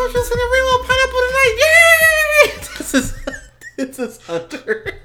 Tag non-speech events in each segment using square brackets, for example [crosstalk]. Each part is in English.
Everybody, thank you so much for listening to Reel Pineapple tonight. Yay! [laughs] This is this is Hunter. [laughs]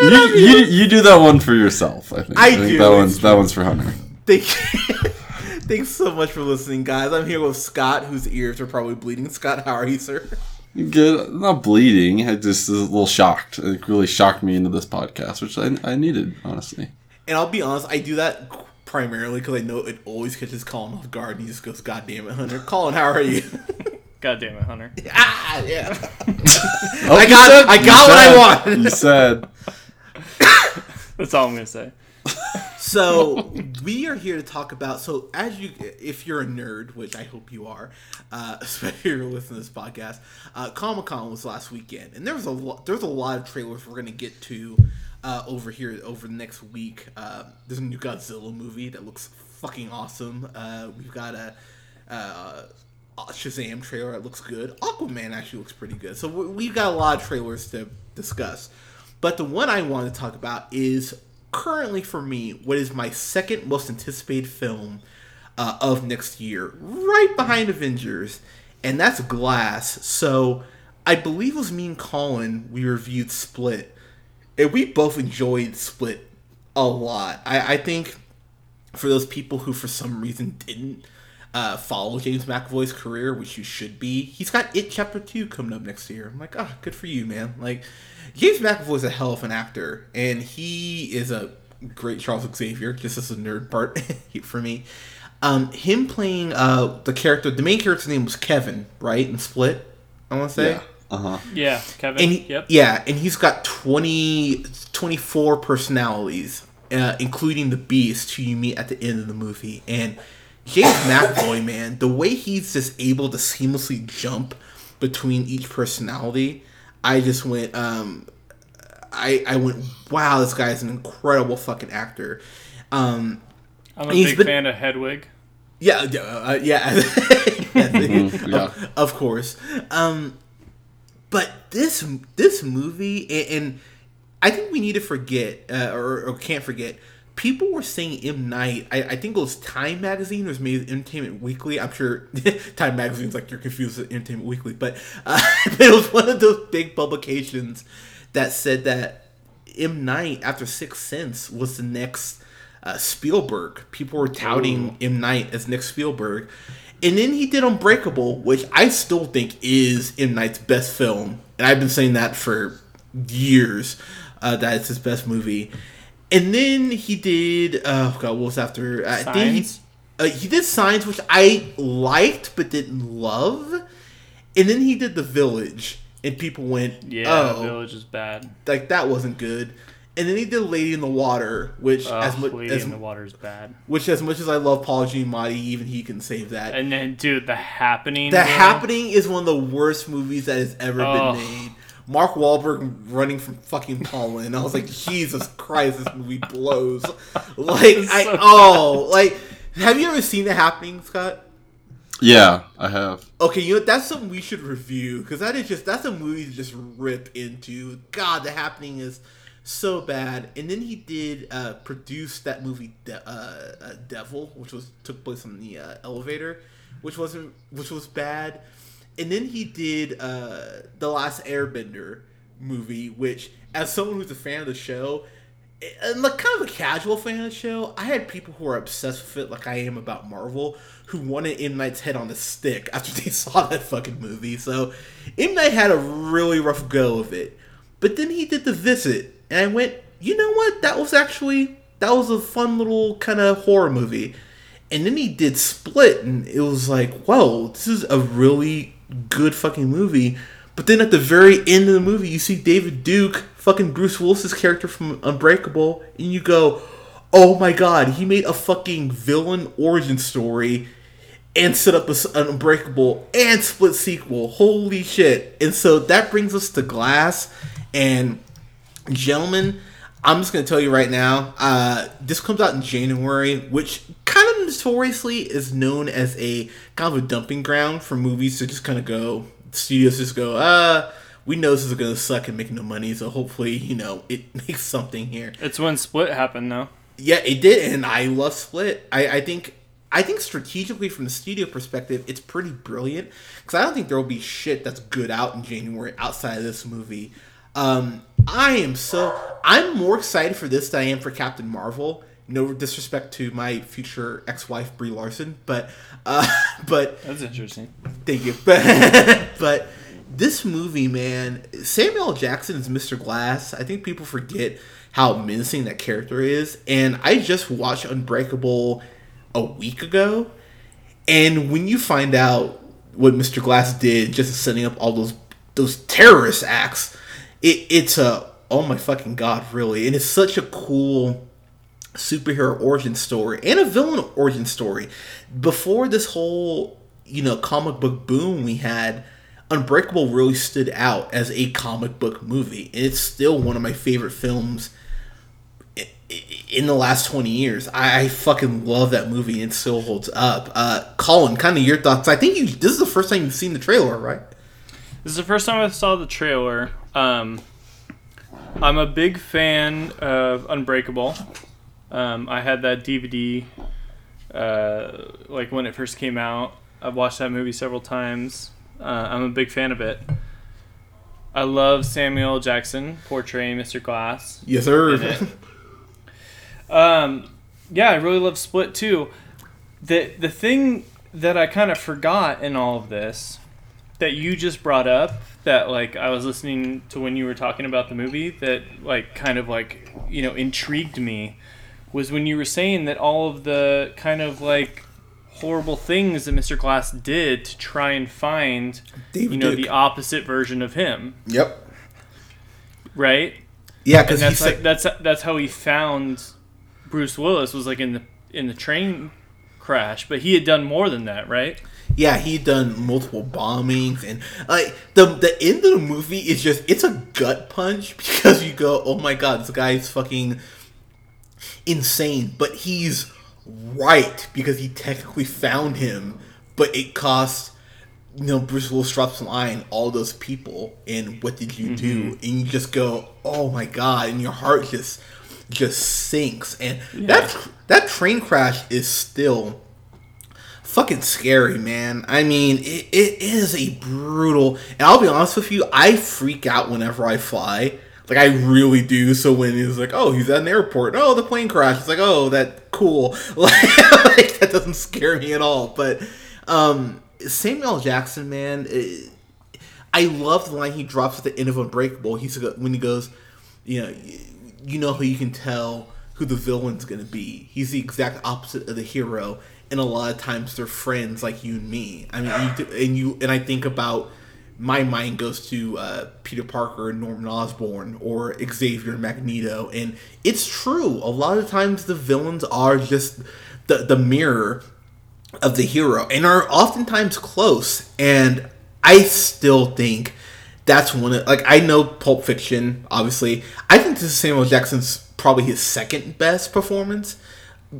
You, you, you do that one for yourself. I think. I think do, That one's that one's for Hunter. Thank [laughs] Thanks so much for listening, guys. I'm here with Scott, whose ears are probably bleeding. Scott, how are you, sir? Good. I'm not bleeding. I just was a little shocked. It really shocked me into this podcast, which I, I needed, honestly. And I'll be honest, I do that primarily because I know it always catches Colin off guard, and he just goes, "God damn it, Hunter! Colin, how are you?" [laughs] God damn it, Hunter. [laughs] ah, yeah. Oh, I got- said- I got what I said- wanted. You said. [laughs] That's all I'm gonna say. so we are here to talk about. So as you, if you're a nerd, which I hope you are, uh, especially if you're listening to this podcast, uh, Comic Con was last weekend, and there was a lot. There's a lot of trailers we're gonna get to uh, over here over the next week. Uh, there's a new Godzilla movie that looks fucking awesome. Uh, we've got a. Uh, Shazam trailer that looks good. Aquaman actually looks pretty good. So we- we've got a lot of trailers to discuss. But the one I want to talk about is currently for me what is my second most anticipated film uh, of next year, right behind Avengers, and that's Glass. So I believe it was me and Colin we reviewed Split, and we both enjoyed Split a lot. I, I think for those people who for some reason didn't uh, follow James McAvoy's career, which you should be, he's got It Chapter Two coming up next year. I'm like, ah, good for you, man. Like, James McAvoy's a hell of an actor, and he is a great Charles Xavier, just as a nerd part [laughs] for me. Um, him playing uh, the character, the main character's name was Kevin, right? In Split, I want to say. Yeah. Uh huh. Yeah, Kevin. And he, yep. yeah, and he's got 20, 24 personalities, uh, including the Beast, who you meet at the end of the movie. And James McAvoy, man, the way he's just able to seamlessly jump between each personality, I just went, um, I I went, wow, this guy's an incredible fucking actor. Um, I'm a he's big been- fan of Hedwig. yeah, yeah, uh, yeah, [laughs] yeah. Of, of course. Um, but this this movie, and, and I think we need to forget, uh, or, or can't forget. People were saying M Night. I, I think it was Time Magazine, or was maybe Entertainment Weekly. I'm sure [laughs] Time Magazine's like you're confused with Entertainment Weekly, but uh, [laughs] it was one of those big publications that said that M Night after Sixth Sense was the next uh, Spielberg. People were touting M Night as next Spielberg, and then he did Unbreakable, which I still think is M Night's best film, and I've been saying that for years. Uh, that it's his best movie, and then he did. Oh God, what was after? I think he, Signs? uh, he did Signs, which I liked but didn't love, and then he did The Village, and people went, Yeah, "Oh, The Village is bad. like that wasn't good." And then he did Lady in the Water, which Oh, as much Lady as in the Water is bad. which as much as I love Paul Giamatti, even he can save that. And then, dude, The Happening. the bro. Happening is one of the worst movies that has ever Oh. been made. Mark Wahlberg running from fucking pollen. I was like, Jesus Christ, this movie blows. [laughs] Like, I so oh, like, have you ever seen The Happening, Scott? Yeah, I have. Okay, you know that's something we should review because that is just that's a movie to just rip into. God, The Happening is so bad. And then he did uh, produce that movie De- uh, uh, Devil, which was took place on the uh, elevator, which wasn't which was bad. And then he did uh, the Last Airbender movie, which as someone who's a fan of the show. And like kind of a casual fan of the show, I had people who are obsessed with it, like I am about Marvel, who wanted M Night's head on the stick [laughs] after they saw that fucking movie. So M Night had a really rough go of it. But then he did the visit, and I went, you know what? That was actually that was a fun little kind of horror movie. And then he did Split, and it was like, whoa, this is a really good fucking movie. But then at the very end of the movie, you see David Duke, fucking Bruce Willis's character from Unbreakable, and you go, oh my god, he made a fucking villain origin story and set up an Unbreakable and Split sequel. Holy shit! And so that brings us to Glass, and gentlemen, I'm just gonna tell you right now. Uh, this comes out in January, which kind of notoriously is known as a kind of a dumping ground for movies to just kind of go. Studios just go, uh, we know this is gonna suck and make no money, so hopefully, you know, it [laughs] makes something here. It's when Split happened, though. Yeah, it did, and I love Split. I, I think I think strategically from the studio perspective, it's pretty brilliant because I don't think there will be shit that's good out in January outside of this movie. Um, I am so I'm more excited for this than I am for Captain Marvel. No disrespect to my future ex-wife Brie Larson, but uh, [laughs] but That's interesting. Thank you. But, [laughs] but this movie, man, Samuel Jackson is Mr. Glass. I think people forget how menacing that character is. And I just watched Unbreakable a week ago. And when you find out what Mr. Glass did, just setting up all those those terrorist acts, it, it's a oh my fucking god, really. And it's such a cool superhero origin story and a villain origin story. Before this whole, you know, comic book boom we had, Unbreakable really stood out as a comic book movie. And it's still one of my favorite films in the last 20 years. I, I fucking love that movie and it still holds up. Uh, Colin, kind of your thoughts. I think you this is the first time you've seen the trailer, right? This is the first time I saw the trailer. Um, I'm a big fan of Unbreakable. Um, I had that DVD uh, like when it first came out. I've watched that movie several times. Uh, I'm a big fan of it. I love Samuel Jackson portraying Mr. Glass. Yes, sir. [laughs] Um, yeah, I really love Split too. The the thing that I kind of forgot in all of this that you just brought up that like I was listening to when you were talking about the movie that like kind of like you know intrigued me was when you were saying that all of the kind of like horrible things that Mr. Glass did to try and find David you know Duke. the opposite version of him, Yep. right? Yeah, because that's like that's that's how he found Bruce Willis was like in the in the train crash, but he had done more than that, right? Yeah, he done multiple bombings and like the the end of the movie is just it's a gut punch [laughs] because you go, oh my god, this guy's fucking insane, but he's right because he technically found him, but it cost you know Bruce Willis drops the line, all those people, and what did you do? Mm-hmm. And you just go, oh my god, and your heart just just sinks, and that that train crash is still fucking scary, man. I mean, it, it is a brutal. And I'll be honest with you, I freak out whenever I fly. Like I really do. So when he's like, oh, he's at an airport. Oh, the plane crashed. It's like, oh, that cool. Like, [laughs] like, that doesn't scare me at all. But um, Samuel Jackson, man, eh, I love the line he drops at the end of Unbreakable. He's when he goes, you know, you know who you can tell who the villain's gonna be. He's the exact opposite of the hero, and a lot of times they're friends like you and me. I mean, you, and you and I think about my mind goes to uh, Peter Parker and Norman Osborn or Xavier Magneto, and it's true. A lot of times the villains are just the the mirror of the hero and are oftentimes close. And I still think that's one of like I know Pulp Fiction, obviously. I think this is Samuel Jackson's probably his second best performance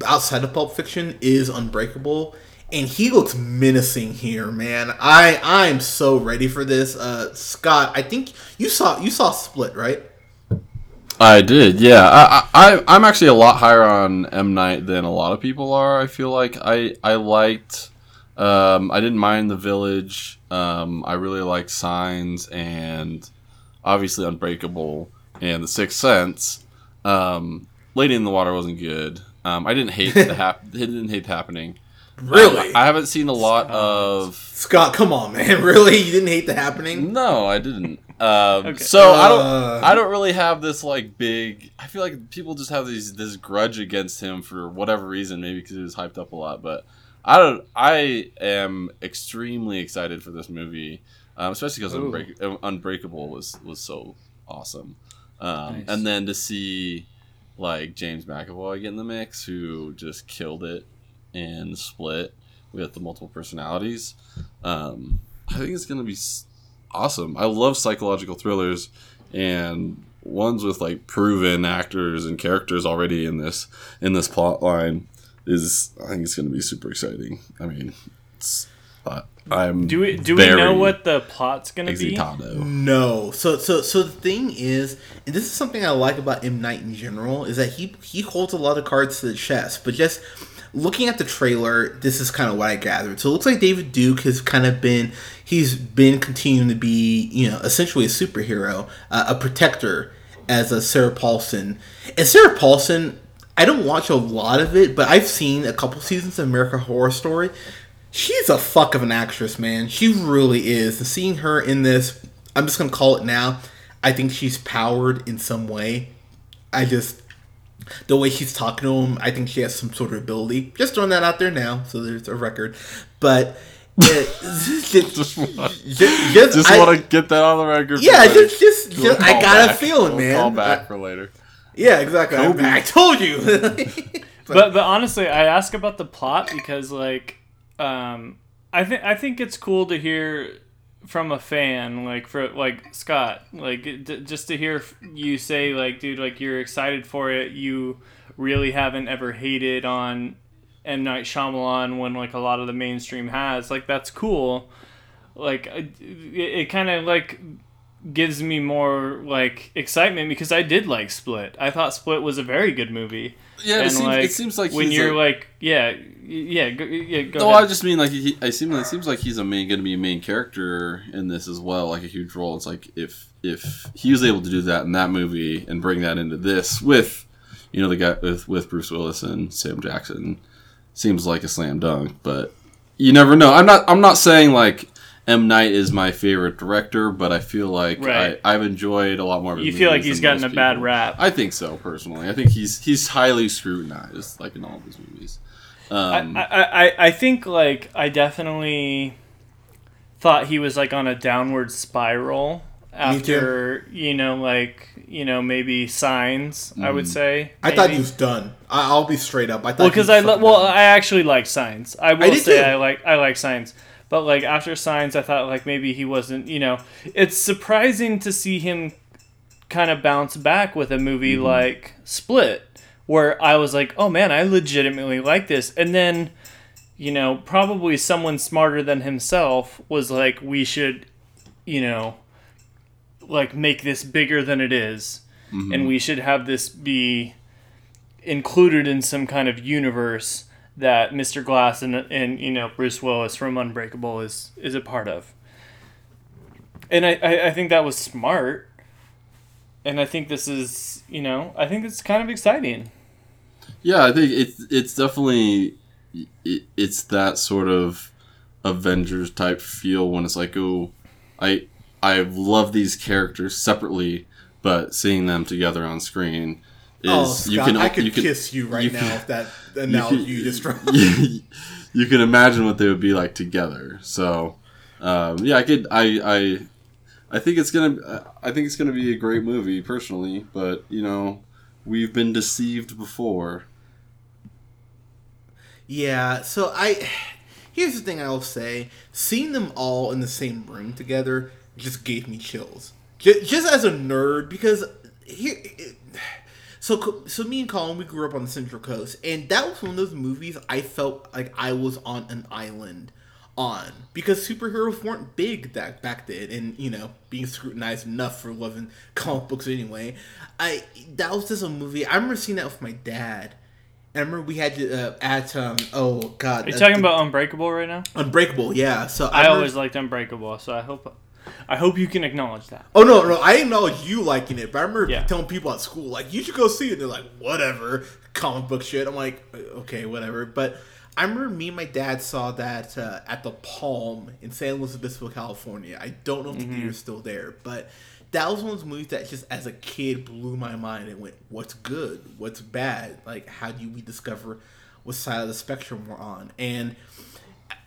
outside of Pulp Fiction is Unbreakable. And he looks menacing here, man. I I'm so ready for this. Uh Scott, I think you saw you saw Split, right? I did, yeah. I, I I'm actually a lot higher on M Night than a lot of people are. I feel like I I liked. Um, I didn't mind the village. Um, I really liked Signs and obviously Unbreakable and The Sixth Sense. Um, Lady in the Water wasn't good. Um, I didn't hate the hap- [laughs] didn't hate the happening. Really? Um, I haven't seen a lot of Scott, come on, man. [laughs] Really? You didn't hate the happening? no, I didn't. Um, Okay. So I Uh. don't. I don't really have this like big. I feel like people just have these this grudge against him for whatever reason. Maybe because he was hyped up a lot. But I don't. I am extremely excited for this movie, um, especially because Unbreak- Unbreakable was was so awesome. Um, Nice. And then to see like James McAvoy get in the mix, who just killed it in Split. with the multiple personalities. Um, I think it's gonna be awesome. I love psychological thrillers and ones with like proven actors and characters already in this in this plot line is I think it's gonna be super exciting. I mean, it's, I'm Do we do we know what the plot's gonna be? No. So so so the thing is, and this is something I like about M Night in general, is that he he holds a lot of cards to the chest. But just looking at the trailer, this is kind of what I gathered. So it looks like David Duke has kind of been he's been continuing to be you know essentially a superhero, uh, a protector as a Sarah Paulson, and Sarah Paulson. I don't watch a lot of it, but I've seen a couple seasons of American Horror Story. She's a fuck of an actress, man. She really is. And seeing her in this, I'm just gonna call it now. I think she's powered in some way. I just the way she's talking to him, I think she has some sort of ability. Just throwing that out there now, so there's a record. But it, [laughs] just, just, just, Just want to get that on the record. yeah, later. just, just, We'll just I call got a feeling, We'll man. Call back for later. yeah, exactly. I, I told you. [laughs] But but honestly, I ask about the plot because like um I think I think it's cool to hear from a fan like for like Scott like d- just to hear you say like dude like you're excited for it. You really haven't ever hated on M. Night Shyamalan when like a lot of the mainstream has. Like that's cool. Like it, it kind of like gives me more like excitement because I did like Split. I thought Split was a very good movie. Yeah, it seems, like it seems like when you're a- like yeah yeah go, yeah go No, ahead. I just mean like he, I seem it seems like he's a main going to be a main character in this as well, like a huge role. It's like if if he was able to do that in that movie and bring that into this with, you know, the guy with with Bruce Willis and Sam Jackson, seems like a slam dunk. But you never know. I'm not I'm not saying like M Night is my favorite director, but I feel like Right. I, I've enjoyed a lot more. of his you feel like he's gotten a most bad rap I think so personally. I think he's he's highly scrutinized, like in all of his movies. Um, I, I, I, I think like I definitely thought he was like on a downward spiral after you know like you know maybe signs I would say. I thought he was done. I, I'll be straight up. I thought well because was I lo- well. I actually like signs. I will did say too. I like I like signs. But like after signs I thought like maybe he wasn't you know. It's surprising to see him kind of bounce back with a movie like Split where I was like oh man I legitimately like this and then you know probably someone smarter than himself was like we should you know like make this bigger than it is, mm-hmm. and we should have this be included in some kind of universe that Mr. Glass and, and you know Bruce Willis from Unbreakable is is a part of. And I, I, I think that was smart. And I think this is you know I think it's kind of exciting. Yeah, I think it's it's definitely it, it's that sort of Avengers type feel when it's like, oh, I I love these characters separately, but seeing them together on screen is Oh, Scott, you can I could you can, kiss you right you now can- if that [laughs] you can- you just [laughs] you can imagine what they would be like together. So, um, yeah, I could I I I think it's gonna I think it's gonna be a great movie personally, but you know we've been deceived before. Yeah, so I here's the thing I'll say: seeing them all in the same room together just gave me chills. Just, just as a nerd, because here, so so me and Colin we grew up on the Central Coast, and that was one of those movies I felt like I was on an island on because superheroes weren't big that back then, and you know being scrutinized enough for loving comic books anyway. I that was just a movie. I remember seeing that with my dad. I remember we had to uh, at um oh god Are you talking the- about Unbreakable right now? Unbreakable yeah so I, remember- always liked Unbreakable, so I hope I hope you can acknowledge that. oh no no I acknowledge you liking it but I remember Yeah. telling people at school like you should go see it and they're like whatever comic book shit I'm like "Uh, okay whatever but I remember me and my dad saw that uh, at the Palm in San Luis Obispo California. I don't know if Mm-hmm. the theater's still there but that was one of those movies that just as a kid blew my mind and went what's good? What's bad? Like how do we discover what side of the spectrum we're on? And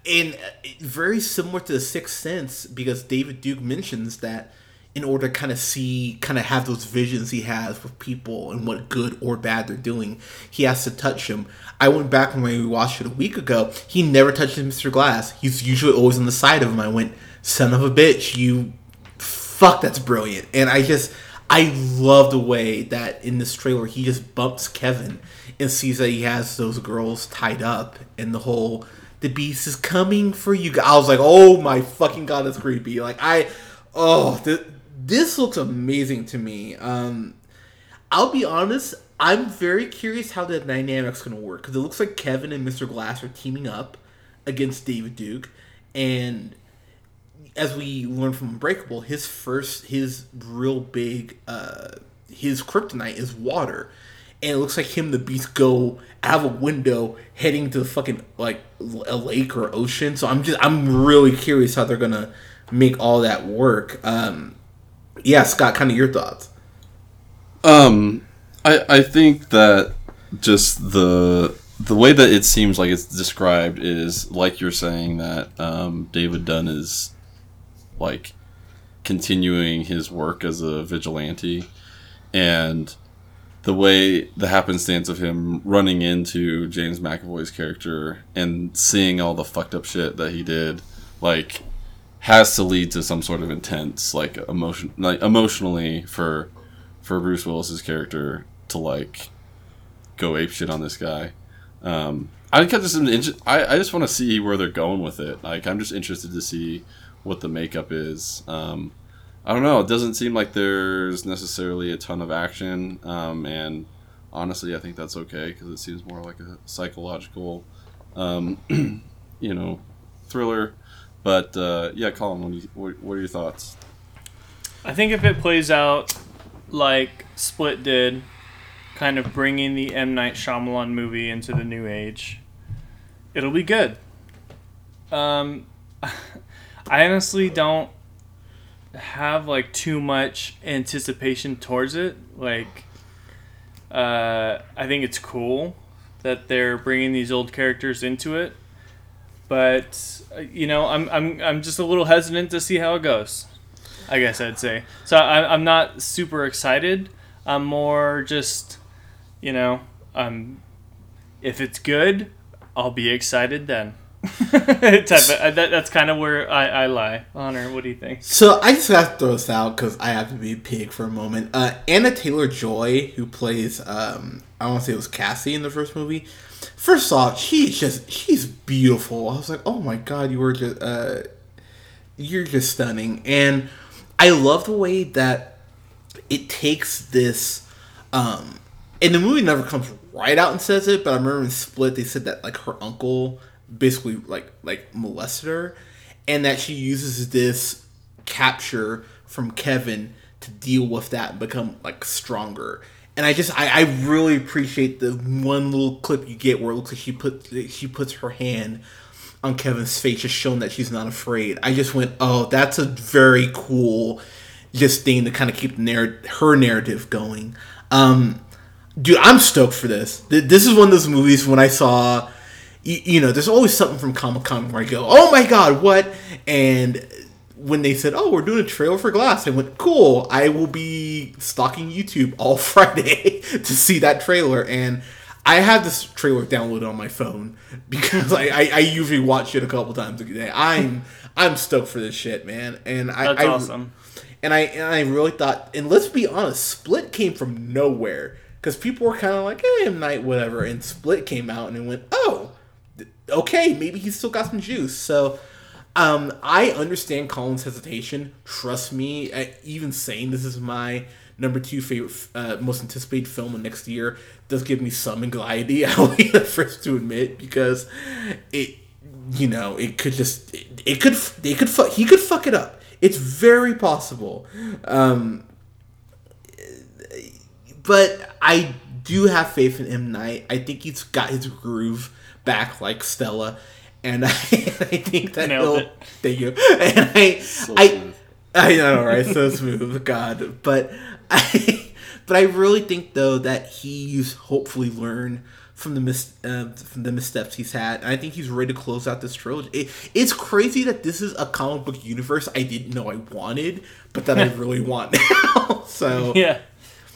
and uh, very similar to the Sixth Sense because David Duke mentions that in order to kind of see, kind of have those visions he has with people and what good or bad they're doing. He has to touch them. I went back when we watched it a week ago. He never touches Mr. Glass. He's usually always on the side of him. I went, son of a bitch, you fuck, that's brilliant. And I just, I love the way that in this trailer he just bumps Kevin and sees that he has those girls tied up and the whole the beast is coming for you. I was like, oh my fucking god, that's creepy. Like I, oh, th- this looks amazing to me. Um, I'll be honest, I'm very curious how the dynamic's gonna work because it looks like Kevin and Mr. Glass are teaming up against David Duke, and as we learn from Unbreakable, his first, his real big, uh, his kryptonite is water, and it looks like him, the Beast, go out of a window heading to the fucking like a lake or ocean. So I'm just, I'm really curious how they're gonna make all that work. Um, yeah, Scott, kind of your thoughts. Um, I I think that just the the way that it seems like it's described is like you're saying that um, David Dunn is like continuing his work as a vigilante and the way the happenstance of him running into James McAvoy's character and seeing all the fucked up shit that he did like has to lead to some sort of intense like emotion like emotionally for for Bruce Willis's character to like go ape shit on this guy. Um, I just I, I just want to see where they're going with it. Like I'm just interested to see what the makeup is. Um, I don't know. It doesn't seem like there's necessarily a ton of action, um, and honestly, I think that's okay because it seems more like a psychological, um, [clears throat] you know, thriller. But uh, yeah, Colin, what, you, what, what are your thoughts? I think if it plays out like Split did, kind of bringing the M Night Shyamalan movie into the new age, it'll be good. Um, [laughs] I honestly don't have like too much anticipation towards it. Like, uh, I think it's cool that they're bringing these old characters into it, but you know, I'm I'm I'm just a little hesitant to see how it goes. I guess I'd say. So I, I'm not super excited. I'm more just, you know, um, if it's good, I'll be excited then. [laughs] uh, that, that's kind of where I, I lie. Honor, what do you think? So I just have to throw this out because I have to be a pig for a moment. Uh, Anya Taylor Joy, who plays, um, I want to say it was Cassie in the first movie. First off, she's just she's beautiful. I was like, oh my god, you were just uh, you're just stunning, and I love the way that it takes this. Um, and the movie never comes right out and says it, but I remember in Split they said that like her uncle basically like like molested her, and that she uses this capture from Kevin to deal with that and become like stronger. And I just I, I really appreciate the one little clip you get where it looks like she put she puts her hand on Kevin's face, just showing that she's not afraid. I just went, oh, that's a very cool just thing to kind of keep narr- her narrative going. Um, dude, I'm stoked for this. This is one of those movies when I saw you, you know, there's always something from Comic Con where I go, oh my god, what? And when they said, "Oh, we're doing a trailer for Glass," I went, "Cool! I will be stalking YouTube all [laughs] Friday to see that trailer." And I have this trailer downloaded on my phone because I, I, I usually watch it a couple times a day. I'm I'm stoked for this shit, man. And I, That's I, awesome. And I and I really thought, and let's be honest, Split came from nowhere because people were kind of like, "Hey, M Night, whatever," and Split came out and it went, "Oh." okay, maybe he's still got some juice. So um, I understand Colin's hesitation. Trust me, even saying this is my number two favorite, uh, most anticipated film of next year does give me some anxiety. [laughs] I'll be the first to admit because it, you know, it could just, it, it could, they could, fuck, he could fuck it up. It's very possible. Um, but I do have faith in M Night. I think he's got his groove back like Stella, and [laughs] I, I think that Nailed he'll. it. Thank you. And I, So I, smooth. I know, right? So smooth, God. But [laughs] I, but I really think though that he's hopefully learned from the mis uh, from the missteps he's had, and I think he's ready to close out this trilogy. It, it's crazy that this is a comic book universe I didn't know I wanted, but that I [laughs] really want now. so Yeah.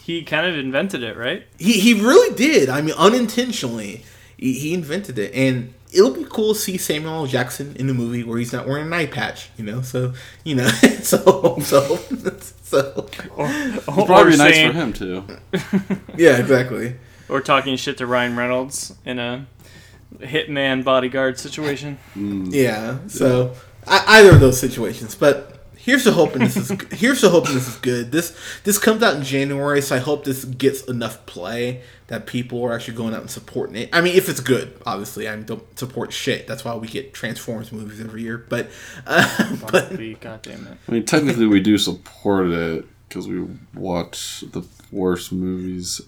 He kind of invented it, right? he he really did. I mean, unintentionally, he, he invented it, and it'll be cool to see Samuel L. Jackson in a movie where he's not wearing an eye patch. You know, so you know, [laughs] so so [laughs] so Or, or probably be nice saying- for him too. [laughs] yeah, exactly. Or talking shit to Ryan Reynolds in a hitman bodyguard situation. Mm. Yeah. So I, either of those situations, but here's to hoping this is [laughs] here's to hoping this is good. This this comes out in January, so I hope this gets enough play that people are actually going out and supporting it. I mean, if it's good, obviously, I don't support shit. That's why we get Transformers movies every year. But [laughs] uh, but Bumblebee, God damn it. I mean, technically, we do support it because we watch the worst movies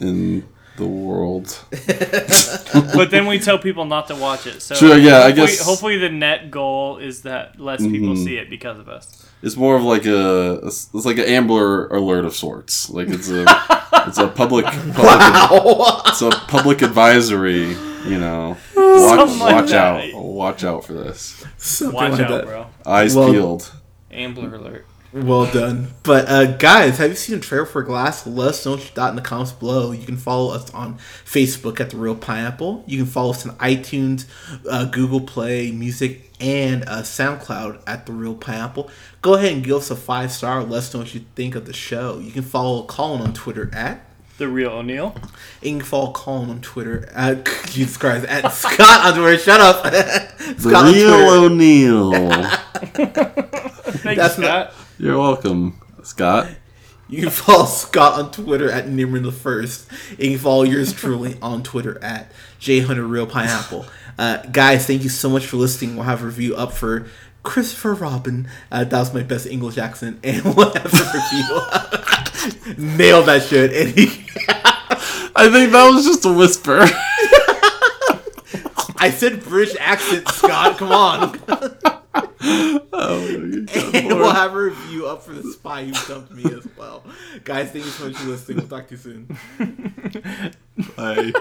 in the world. [laughs] But then we tell people not to watch it. So Sure, yeah, I guess- hopefully the net goal is that less people Mhm. see it because of us. It's more of like a it's like an Ambler alert of sorts. Like it's a [laughs] it's a public, public wow. it's a public advisory. You know, [laughs] watch, like watch out, watch out for this. Something Watch like out, that. bro. Eyes Well- peeled. Ambler alert. Well done. But uh, guys, have you seen a trailer for Glass? Let us know what you thought in the comments below. You can follow us on Facebook at The Reel Pineapple. You can follow us on iTunes, uh, Google Play, Music, and uh, SoundCloud at The Reel Pineapple. Go ahead and give us a five star. Let us know what you think of the show. You can follow Colin on Twitter at. The real O'Neill. You can follow Colin on Twitter at [laughs] Jesus Christ at [laughs] Scott on Twitter. Shut up. The [laughs] Scott on real O'Neill. Thank That's you, not- Scott. You're welcome, Scott. [laughs] You can follow Scott on Twitter at Nimrin the First. And you can follow yours truly on Twitter at J Hunter Reel Pineapple. [laughs] Uh, guys, thank you so much for listening. We'll have a review up for Christopher Robin. Uh, that was my best English accent, [laughs] and we'll have a review. Nailed that shit. And he, I think that was just a whisper. I said British accent, Scott. Come on. Oh, and [laughs] we'll have a review up for the spy who dumped me as well. Guys, thank you so much for listening. We'll talk to you soon. Bye.